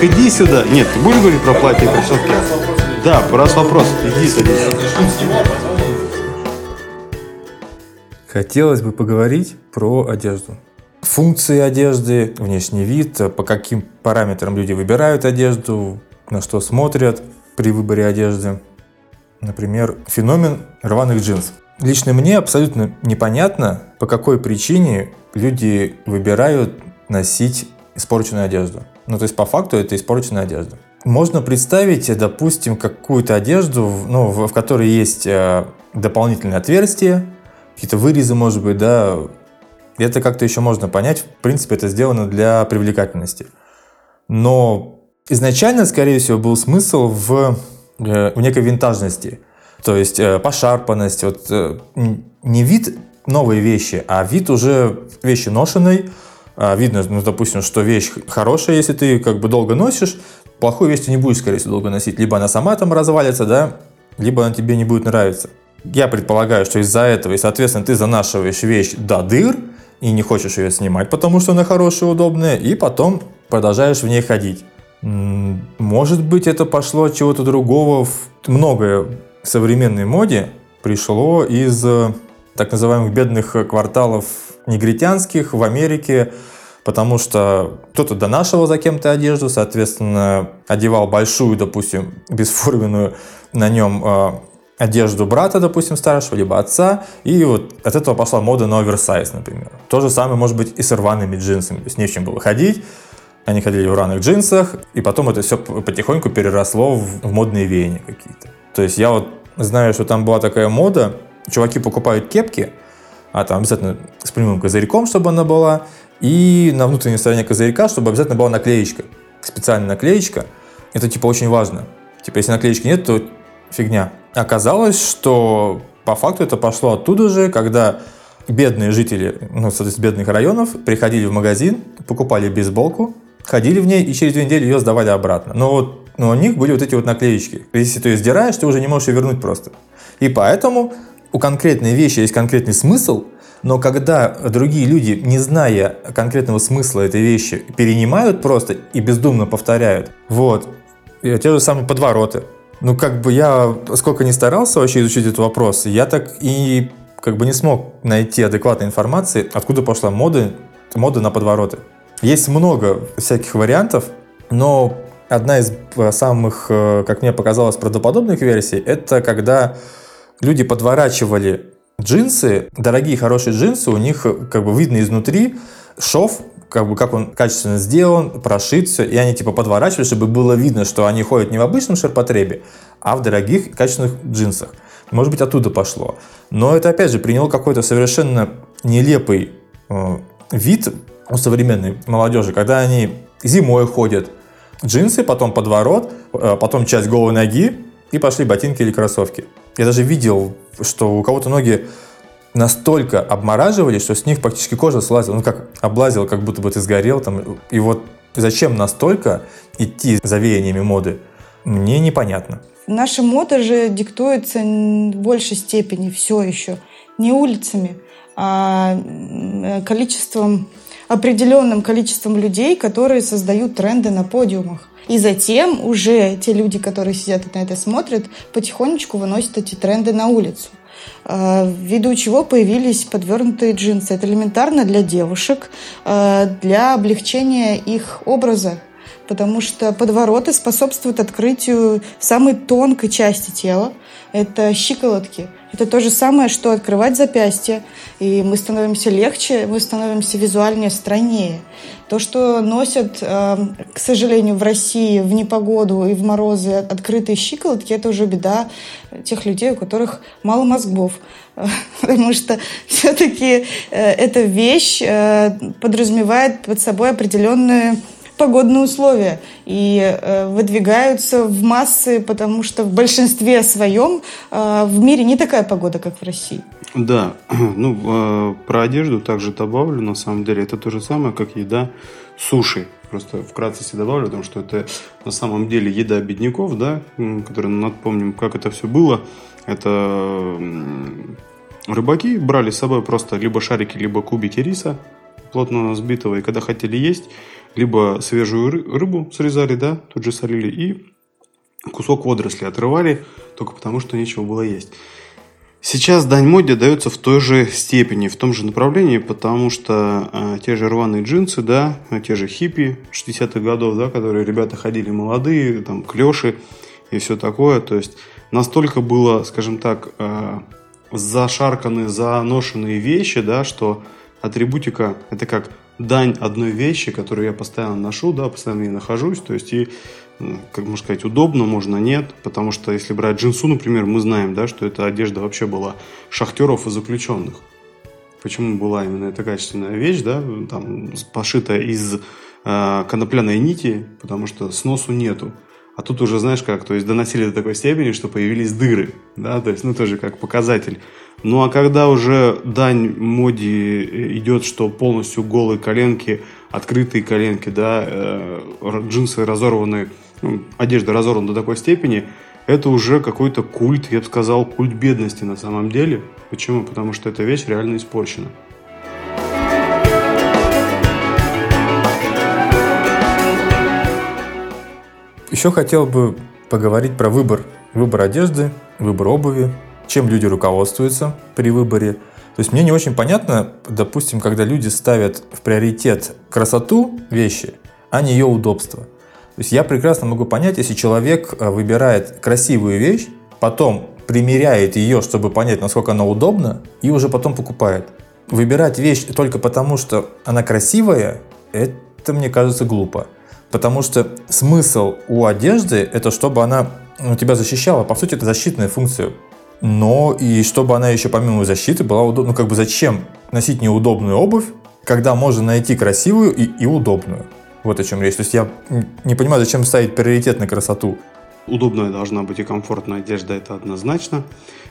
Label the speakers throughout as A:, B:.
A: Так иди сюда. Нет, ты будешь говорить про платье и кроссовки? Да, раз вопрос. Иди садись.
B: Хотелось бы поговорить про одежду. Функции одежды, внешний вид, по каким параметрам люди выбирают одежду, на что смотрят при выборе одежды. Например, феномен рваных джинсов. Лично мне абсолютно непонятно, по какой причине люди выбирают носить испорченную одежду. Ну, то есть, по факту, это испорченная одежда. Можно представить, допустим, какую-то одежду, ну, в, в которой есть э, дополнительные отверстия, какие-то вырезы, может быть, да. Это как-то еще можно понять. В принципе, это сделано для привлекательности. Но изначально, скорее всего, был смысл в, э, в некой винтажности. То есть э, пошарпанность, вот э, не вид новой вещи, а вид уже вещи ношенной. А видно, ну, допустим, что вещь хорошая, если ты как бы долго носишь, плохую вещь ты не будешь, скорее всего, долго носить. Либо она сама там развалится, да, либо она тебе не будет нравиться. Я предполагаю, что из-за этого, и, соответственно, ты занашиваешь вещь до дыр и не хочешь ее снимать, потому что она хорошая, удобная, и потом продолжаешь в ней ходить. Может быть, это пошло от чего-то другого. Многое в современной моде пришло из э, так называемых бедных кварталов негритянских в Америке, потому что кто-то донашивал за кем-то одежду, соответственно, одевал большую, допустим, бесформенную на нем э, одежду брата, допустим, старшего, либо отца, и вот от этого пошла мода на оверсайз, например. То же самое может быть и с рваными джинсами, то есть не в чем было ходить, они ходили в рваных джинсах, и потом это все потихоньку переросло в модные веяния какие-то. То есть я вот знаю, что там была такая мода, чуваки покупают кепки, а там обязательно с прямым козырьком, чтобы она была, и на внутренней стороне козырька, чтобы обязательно была наклеечка, специальная наклеечка. Это типа очень важно. Типа если наклеечки нет, то фигня. Оказалось, что по факту это пошло оттуда же, когда бедные жители, ну, соответственно, бедных районов приходили в магазин, покупали бейсболку, ходили в ней и через две недели ее сдавали обратно. Но вот но у них были вот эти вот наклеечки. Если ты ее сдираешь, ты уже не можешь ее вернуть просто. И поэтому у конкретной вещи есть конкретный смысл, но когда другие люди, не зная конкретного смысла этой вещи, перенимают просто и бездумно повторяют, вот, и те же самые подвороты. Ну, как бы я, сколько не старался вообще изучить этот вопрос, я так и как бы не смог найти адекватной информации, откуда пошла мода, мода на подвороты. Есть много всяких вариантов, но одна из э, самых, э, как мне показалось, правдоподобных версий, это когда люди подворачивали джинсы, дорогие хорошие джинсы, у них э, как бы видно изнутри шов, как бы как он качественно сделан, прошит все, и они типа подворачивали, чтобы было видно, что они ходят не в обычном ширпотребе, а в дорогих качественных джинсах. Может быть, оттуда пошло. Но это, опять же, приняло какой-то совершенно нелепый э, вид у современной молодежи, когда они зимой ходят, джинсы, потом подворот, э, потом часть голой ноги, и пошли ботинки или кроссовки. Я даже видел, что у кого-то ноги настолько обмораживали, что с них практически кожа слазила. Ну как, облазил, как будто бы ты сгорел. Там. И вот зачем настолько идти за веяниями моды, мне непонятно.
C: Наша мода же диктуется в большей степени все еще не улицами, а количеством, определенным количеством людей, которые создают тренды на подиумах. И затем уже те люди, которые сидят на это смотрят, потихонечку выносят эти тренды на улицу. А, ввиду чего появились подвернутые джинсы. Это элементарно для девушек, а, для облегчения их образа, потому что подвороты способствуют открытию самой тонкой части тела, это щиколотки. Это то же самое, что открывать запястье, и мы становимся легче, мы становимся визуальнее, стройнее. То, что носят, э, к сожалению, в России в непогоду и в морозы открытые щиколотки, это уже беда тех людей, у которых мало мозгов. Потому что все-таки э, эта вещь э, подразумевает под собой определенные погодные условия и э, выдвигаются в массы, потому что в большинстве своем э, в мире не такая погода, как в России.
A: Да, ну э, про одежду также добавлю, на самом деле это то же самое, как еда суши. Просто вкратце себе добавлю, потому что это на самом деле еда бедняков, да, которые, напомним, как это все было. Это рыбаки брали с собой просто либо шарики, либо кубики риса, плотно сбитого, и когда хотели есть, либо свежую рыбу срезали, да, тут же солили, и кусок водоросли отрывали, только потому что нечего было есть. Сейчас дань моде дается в той же степени, в том же направлении, потому что э, те же рваные джинсы, да, те же хиппи 60-х годов, да, которые ребята ходили молодые, там, клеши и все такое, то есть настолько было, скажем так, э, зашарканы, заношенные вещи, да, что атрибутика это как дань одной вещи, которую я постоянно ношу, да, постоянно не нахожусь, то есть и как можно сказать, удобно, можно нет, потому что если брать джинсу, например, мы знаем, да, что эта одежда вообще была шахтеров и заключенных. Почему была именно эта качественная вещь, да, там, пошитая из э, конопляной нити, потому что сносу нету. А тут уже, знаешь как, то есть доносили до такой степени, что появились дыры, да, то есть, ну, тоже как показатель. Ну, а когда уже дань моде идет, что полностью голые коленки, открытые коленки, да, э, джинсы разорванные, ну, одежда разорвана до такой степени, это уже какой-то культ, я бы сказал, культ бедности на самом деле. Почему? Потому что эта вещь реально испорчена.
B: Еще хотел бы поговорить про выбор. Выбор одежды, выбор обуви, чем люди руководствуются при выборе. То есть мне не очень понятно, допустим, когда люди ставят в приоритет красоту вещи, а не ее удобство. То есть я прекрасно могу понять, если человек э, выбирает красивую вещь, потом примеряет ее, чтобы понять, насколько она удобна, и уже потом покупает. Выбирать вещь только потому, что она красивая, это, мне кажется, глупо. Потому что смысл у одежды – это чтобы она ну, тебя защищала. По сути, это защитная функция. Но и чтобы она еще помимо защиты была удобна. Ну, как бы зачем носить неудобную обувь, когда можно найти красивую и, и удобную? Вот о чем речь. То есть я не понимаю, зачем ставить приоритет на красоту.
A: Удобная должна быть и комфортная одежда, это однозначно.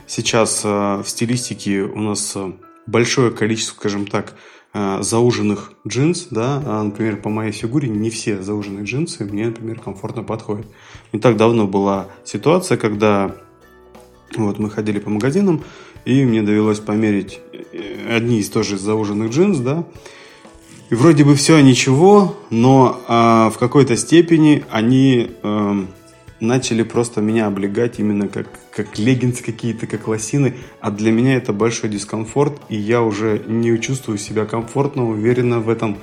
A: Сейчас э, в стилистике у нас э, большое количество, скажем так, зауженных джинс, да, а, например, по моей фигуре не все зауженные джинсы мне, например, комфортно подходят. Не так давно была ситуация, когда вот мы ходили по магазинам, и мне довелось померить одни из тоже зауженных джинс, да, и вроде бы все ничего, но э, в какой-то степени они э, начали просто меня облегать именно как, как леггинсы какие-то, как лосины. А для меня это большой дискомфорт, и я уже не чувствую себя комфортно, уверенно в этом.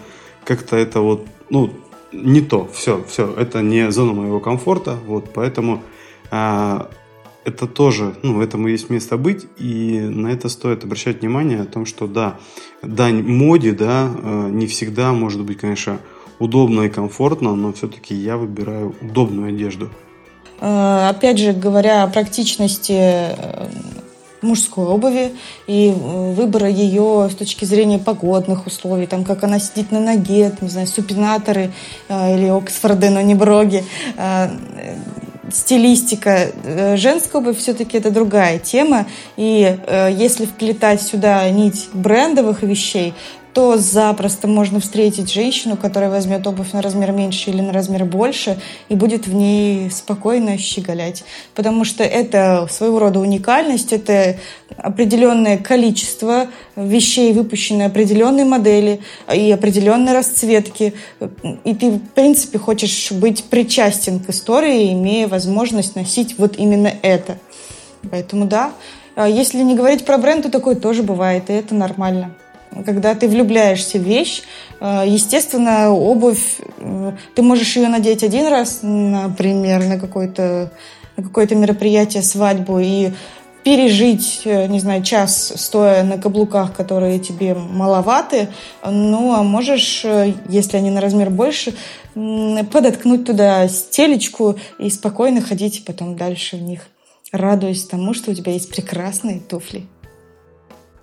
A: Как-то это вот, ну, не то. Все, все, это не зона моего комфорта. Вот, поэтому э, это тоже, ну, этому есть место быть, и на это стоит обращать внимание о том, что да, дань моде, да, э, не всегда может быть, конечно, удобно и комфортно, но все-таки я выбираю удобную одежду.
C: Э, опять же, говоря о практичности э, мужской обуви и выбора ее с точки зрения погодных условий, там, как она сидит на ноге, не знаю, супинаторы или Оксфорды, но не броги, стилистика. Э, женская обувь все-таки это другая тема. И э, если вплетать сюда нить брендовых вещей, то запросто можно встретить женщину, которая возьмет обувь на размер меньше или на размер больше и будет в ней спокойно щеголять. Потому что это своего рода уникальность, это определенное количество вещей, выпущенные определенной модели и определенной расцветки. И ты, в принципе, хочешь быть причастен к истории, имея возможность носить вот именно это. Поэтому да, а если не говорить про бренд, то такое тоже бывает, и это нормально. Когда ты влюбляешься в вещь, э, естественно, обувь, э, ты можешь ее надеть один раз, например, на какое-то на какое-то мероприятие, свадьбу, и пережить, э, не знаю, час стоя на каблуках, которые тебе маловаты, ну, а можешь, если они на размер больше, подоткнуть туда стелечку и спокойно ходить потом дальше в них, радуясь тому, что у тебя есть прекрасные туфли.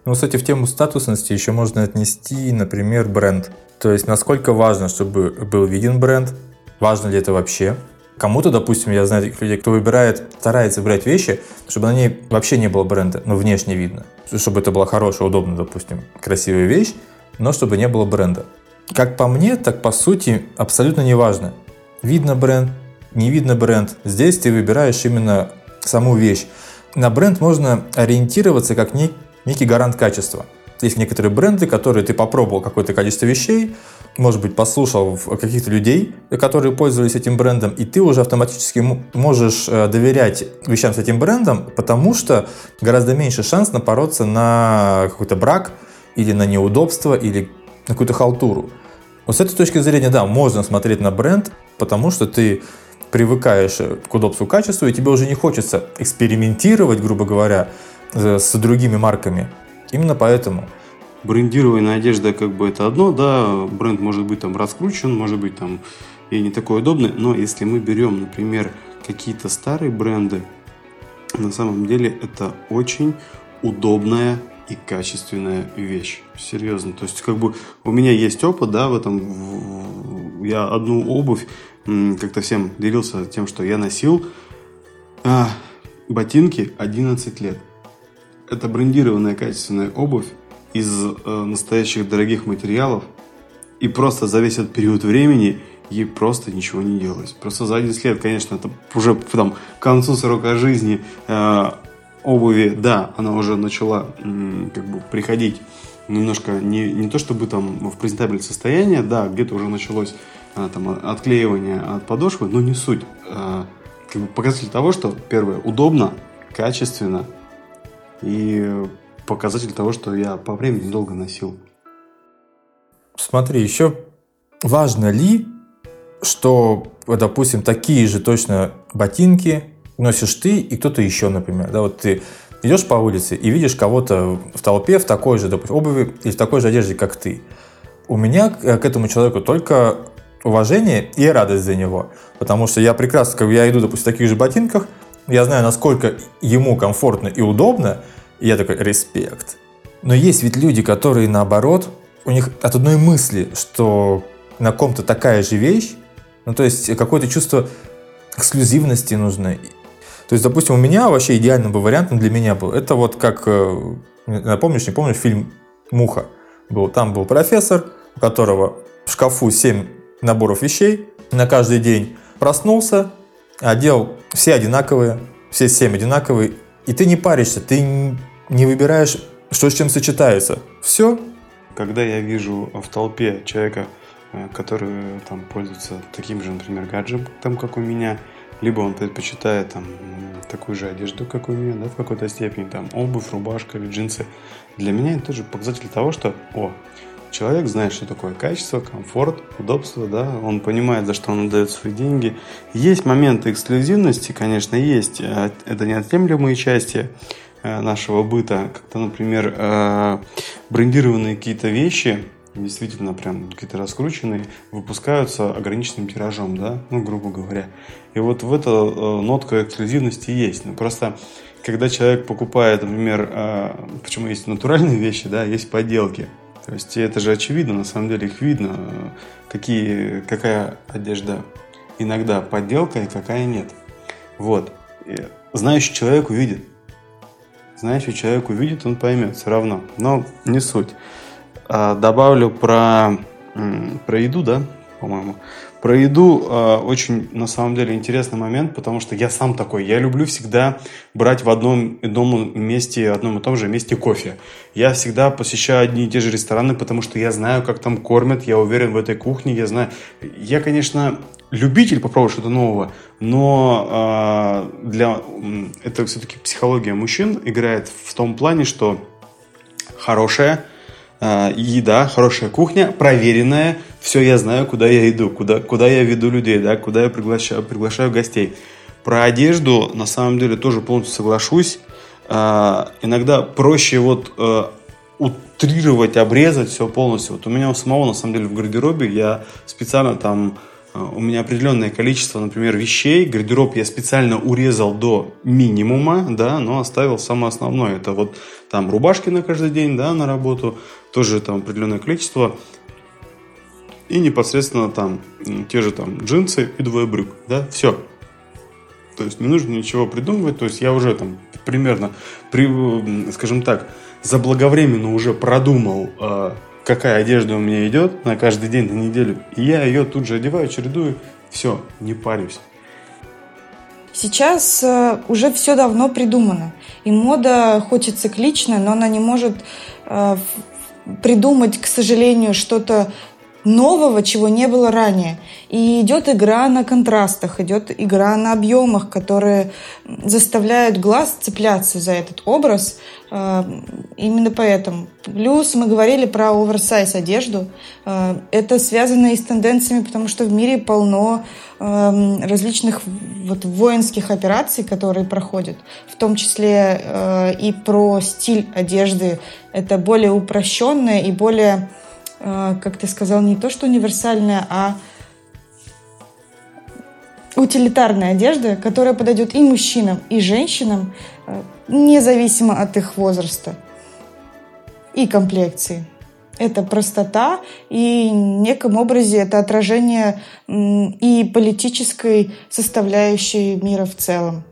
B: Ну, кстати, в тему статусности еще можно отнести, например, бренд. То есть, насколько важно, чтобы был виден бренд, важно ли это вообще. Кому-то, допустим, я знаю таких людей, кто выбирает, старается выбирать вещи, чтобы на ней вообще не было бренда, но внешне видно. Чтобы это была хорошая, удобная, допустим, красивая вещь, но чтобы не было бренда. Как по мне, так по сути абсолютно не важно. Видно бренд, не видно бренд. Здесь ты выбираешь именно саму вещь. На бренд можно ориентироваться как некий некий гарант качества. Есть некоторые бренды, которые ты попробовал какое-то количество вещей, может быть, послушал каких-то людей, которые пользовались этим брендом, и ты уже автоматически можешь э, доверять вещам с этим брендом, потому что гораздо меньше шанс напороться на какой-то брак или на неудобство или на какую-то халтуру. Вот с этой точки зрения, да, можно смотреть на бренд, потому что ты привыкаешь к удобству качеству, и тебе уже не хочется экспериментировать, грубо говоря, с другими марками. Именно поэтому
A: брендированная одежда как бы это одно, да, бренд может быть там раскручен, может быть там и не такой удобный, но если мы берем, например, какие-то старые бренды, на самом деле это очень удобная и качественная вещь. Серьезно. То есть, как бы у меня есть опыт, да, в этом. Я одну обувь как-то всем делился тем, что я носил а, ботинки 11 лет. Это брендированная качественная обувь из э, настоящих дорогих материалов, и просто за весь этот период времени ей просто ничего не делалось. Просто за 11 лет, конечно, это уже там, к концу срока жизни э, обуви, да, она уже начала м, как бы приходить немножко не, не то чтобы там в презентабельное состояние, да, где-то уже началось а, там отклеивание от подошвы, но не суть. А, как бы показатель того, что первое удобно, качественно и показатель того, что я по времени долго носил.
B: Смотри, еще важно ли, что, допустим, такие же точно ботинки носишь ты и кто-то еще, например. Да, вот ты идешь по улице и видишь кого-то в толпе в такой же, допустим, обуви или в такой же одежде, как ты. У меня к этому человеку только уважение и радость за него. Потому что я прекрасно, как я иду, допустим, в таких же ботинках, я знаю, насколько ему комфортно и удобно, и я такой, респект. Но есть ведь люди, которые наоборот, у них от одной мысли, что на ком-то такая же вещь, ну то есть какое-то чувство эксклюзивности нужно. То есть, допустим, у меня вообще идеальным бы вариантом для меня был, это вот как, э, напомнишь, не помнишь, фильм «Муха» был. Там был профессор, у которого в шкафу 7 наборов вещей на каждый день. Проснулся, одел все одинаковые, все 7 одинаковые, и ты не паришься, ты не выбираешь, что с чем сочетается. Все.
A: Когда я вижу в толпе человека, э, который там пользуется таким же, например, гаджетом, как у меня, либо он предпочитает там такую же одежду, как у меня, да, в какой-то степени, там обувь, рубашка или джинсы, для меня это тоже показатель того, что, о, человек знает, что такое качество, комфорт, удобство, да, он понимает, за что он отдает свои деньги. Есть моменты эксклюзивности, конечно, есть, э, это неотъемлемые части, Э, нашего быта, как-то, например, э, брендированные какие-то вещи, действительно прям какие-то раскрученные, выпускаются ограниченным тиражом, да, ну, грубо говоря. И вот в это э, нотка эксклюзивности есть. Ну, просто когда человек покупает, например, почему есть натуральные вещи, да, есть подделки. То есть это же очевидно, на самом деле их видно, какие, какая одежда иногда подделка и какая нет. Вот. И знающий человек увидит, Знающий человек увидит, он поймет все равно. Но не суть. А, добавлю про, про еду, да, по-моему. Про еду э, очень, на самом деле, интересный момент, потому что я сам такой. Я люблю всегда брать в одном одном месте, одном и том же месте кофе. Я всегда посещаю одни и те же рестораны, потому что я знаю, как там кормят, я уверен в этой кухне, я знаю. Я, конечно, любитель попробовать что-то нового, но э, для это все-таки психология мужчин играет в том плане, что хорошая э, еда, хорошая кухня, проверенная, все я знаю, куда я иду, куда, куда я веду людей, да, куда я приглашаю, приглашаю гостей. Про одежду, на самом деле, тоже полностью соглашусь. Э, иногда проще вот э, утрировать, обрезать все полностью. Вот у меня у самого, на самом деле, в гардеробе я специально там а, у меня определенное количество, например, вещей. Гардероб я специально урезал до минимума, да, но оставил самое основное. Это вот там рубашки на каждый день, да, на работу, тоже там определенное количество. И непосредственно там те же там джинсы и двое брюк, да, все. То есть не нужно ничего придумывать, то есть я уже там примерно, при, скажем так, заблаговременно уже продумал э, какая одежда у меня идет на каждый день, на неделю. И я ее тут же одеваю, чередую. Все, не парюсь.
C: Сейчас э, уже все давно придумано. И мода хоть и цикличная, но она не может э, придумать, к сожалению, что-то нового, чего не было ранее. И идет игра на контрастах, идет игра на объемах, которые заставляют глаз цепляться за этот образ. Э, именно поэтому. Плюс мы говорили про оверсайз одежду. Э, это связано и с тенденциями, потому что в мире полно э, различных вот воинских операций, которые проходят, в том числе и про стиль одежды. Это более упрощенное и более как ты сказал, не то что универсальная, а утилитарная одежда, которая подойдет и мужчинам, и женщинам, а, независимо от их возраста и комплекции. Это простота, и в неком образе это отражение и политической составляющей мира в целом.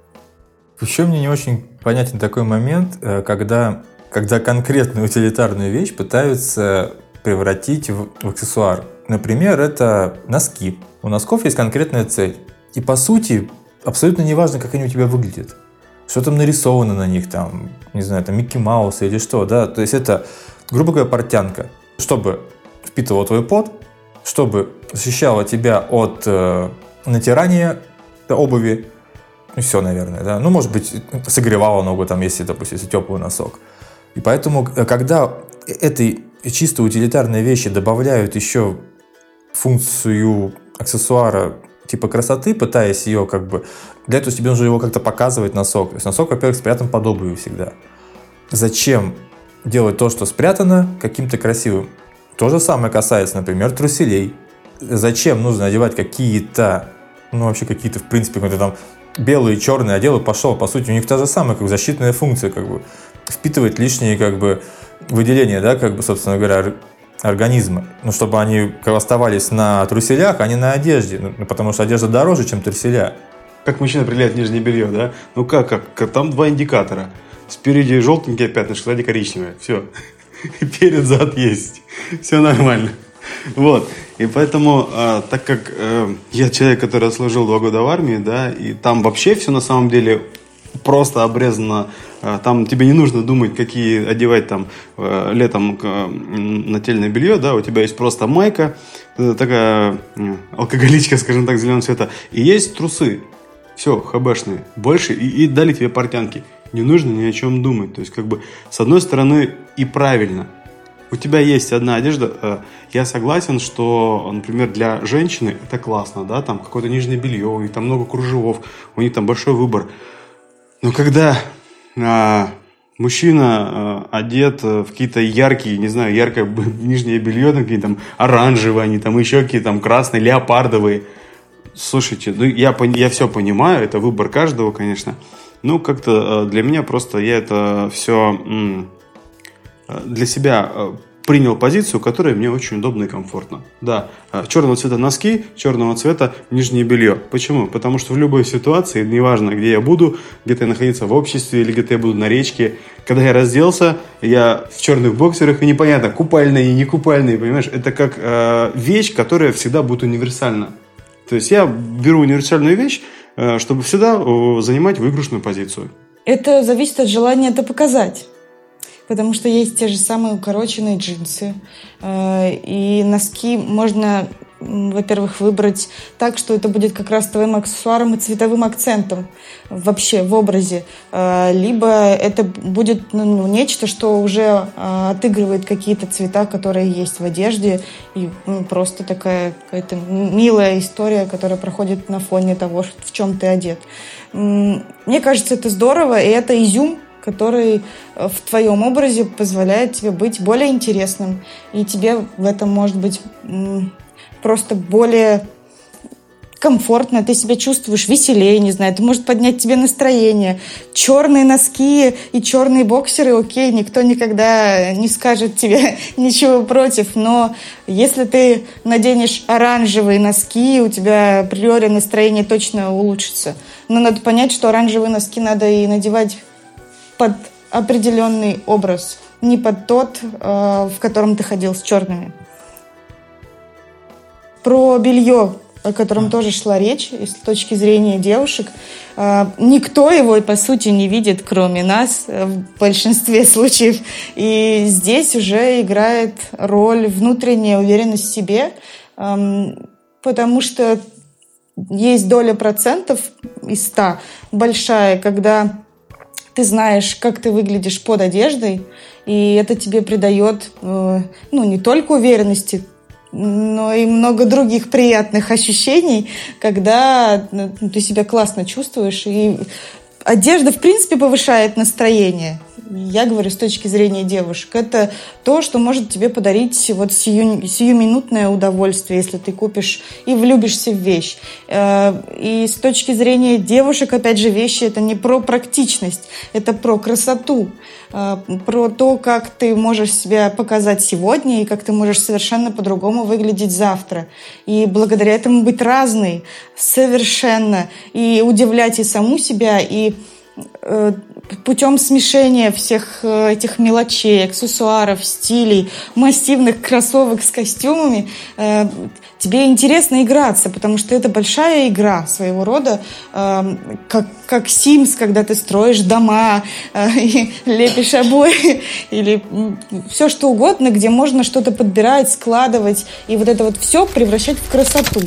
B: Еще мне не очень понятен такой момент, э, когда, когда конкретную утилитарную вещь пытаются превратить в, в аксессуар. Например, это носки. У носков есть конкретная цель. И по сути, абсолютно не важно, как они у тебя выглядят. Что там нарисовано на них, там, не знаю, там Микки Маус или что, да. То есть это, грубо говоря, портянка. Чтобы впитывал твой пот, чтобы защищала тебя от э, натирания обуви, и все, наверное, да. Ну, может быть, согревала ногу, там, если, допустим, если теплый носок. И поэтому, э, когда этой чисто утилитарные вещи добавляют еще функцию аксессуара типа красоты, пытаясь ее как бы... Для этого тебе нужно его как-то показывать носок. То есть носок, во-первых, спрятан под обувью всегда. Зачем делать то, что спрятано, каким-то красивым? То же самое касается, например, труселей. Зачем нужно одевать какие-то, ну вообще какие-то, в принципе, какие-то там белые, черные одел и пошел. По сути, у них та же самая как защитная функция, как бы впитывать лишние как бы выделения, да, как бы, собственно говоря, организма. Ну, чтобы они оставались на труселях, а не на одежде. Ну, потому что одежда дороже, чем труселя.
A: Как мужчина определяет нижнее белье, да? Ну как, как? Там два индикатора. Спереди желтенькие пятнышко, сзади коричневое. Все. Перед зад есть. Все нормально. Вот. И поэтому, э, так как э, я человек, который служил два года в армии, да, и там вообще все на самом деле просто обрезано. Э, там тебе не нужно думать, какие одевать там э, летом э, нательное белье, да, у тебя есть просто майка, такая алкоголичка, скажем так, зеленого цвета, и есть трусы. Все, хбшные. Больше, и, и дали тебе портянки. Не нужно ни о чем думать. То есть, как бы, с одной стороны, и правильно. У тебя есть одна одежда. Я согласен, что, например, для женщины это классно, да, там какое-то нижнее белье, у них там много кружевов, у них там большой выбор. Но когда а, мужчина а, одет в какие-то яркие, не знаю, яркое нижнее белье, там, какие там оранжевые, они там еще какие-то там красные, леопардовые. Слушайте, ну я, я все понимаю, это выбор каждого, конечно. Ну, как-то а, для меня просто я это все а, для себя принял позицию, которая мне очень удобна и комфортна. Да, а, черного цвета носки, черного цвета нижнее белье. Почему? Потому что в любой ситуации, неважно, где я буду, где-то я находиться в обществе или где-то я буду на речке, когда я разделся, я в черных боксерах, и непонятно, купальные и не купальные, понимаешь? Это как э, вещь, которая всегда будет универсальна. То есть я беру универсальную вещь, э, чтобы всегда э, занимать выигрышную позицию.
C: Это зависит от желания это показать потому что есть те же самые укороченные джинсы. Э, и носки можно, во-первых, выбрать так, что это будет как раз твоим аксессуаром и цветовым акцентом вообще в образе. Э, либо это будет ну, ну, нечто, что уже э, отыгрывает какие-то цвета, которые есть в одежде. И ну, просто такая какая-то милая история, которая проходит на фоне того, в чем ты одет. Мне кажется, это здорово, и это изюм который э, в твоем образе позволяет тебе быть более интересным. И тебе в этом может быть просто более комфортно, ты себя чувствуешь веселее, не знаю, это может поднять тебе настроение. Черные носки и черные боксеры, окей, никто никогда не скажет тебе ничего против, но если ты наденешь оранжевые носки, у тебя априори настроение точно улучшится. Но надо понять, что оранжевые носки надо и надевать под определенный образ, не под тот, э, в котором ты ходил с черными. Про белье о котором тоже шла речь, с точки зрения девушек. Э, никто его, по сути, не видит, кроме нас, э, в большинстве случаев. И здесь уже играет роль внутренняя уверенность в себе, эм, потому что есть доля процентов из ста большая, когда ты знаешь, как ты выглядишь под одеждой, и это тебе придает, э, ну, не только уверенности, но и много других приятных ощущений, когда ну, ты себя классно чувствуешь. И одежда, в принципе, повышает настроение я говорю с точки зрения девушек, это то, что может тебе подарить вот сию, сиюминутное удовольствие, если ты купишь и влюбишься в вещь. Э, и с точки зрения девушек, опять же, вещи это не про практичность, это про красоту, э, про то, как ты можешь себя показать сегодня и как ты можешь совершенно по-другому выглядеть завтра. И благодаря этому быть разной совершенно, и удивлять и саму себя, и путем смешения всех э, этих мелочей, аксессуаров, стилей, массивных кроссовок с костюмами, э, тебе интересно играться, потому что это большая игра своего рода, э, как, как Sims, когда ты строишь дома и лепишь обои, или все что угодно, где можно что-то подбирать, складывать, и вот это вот все превращать в красоту.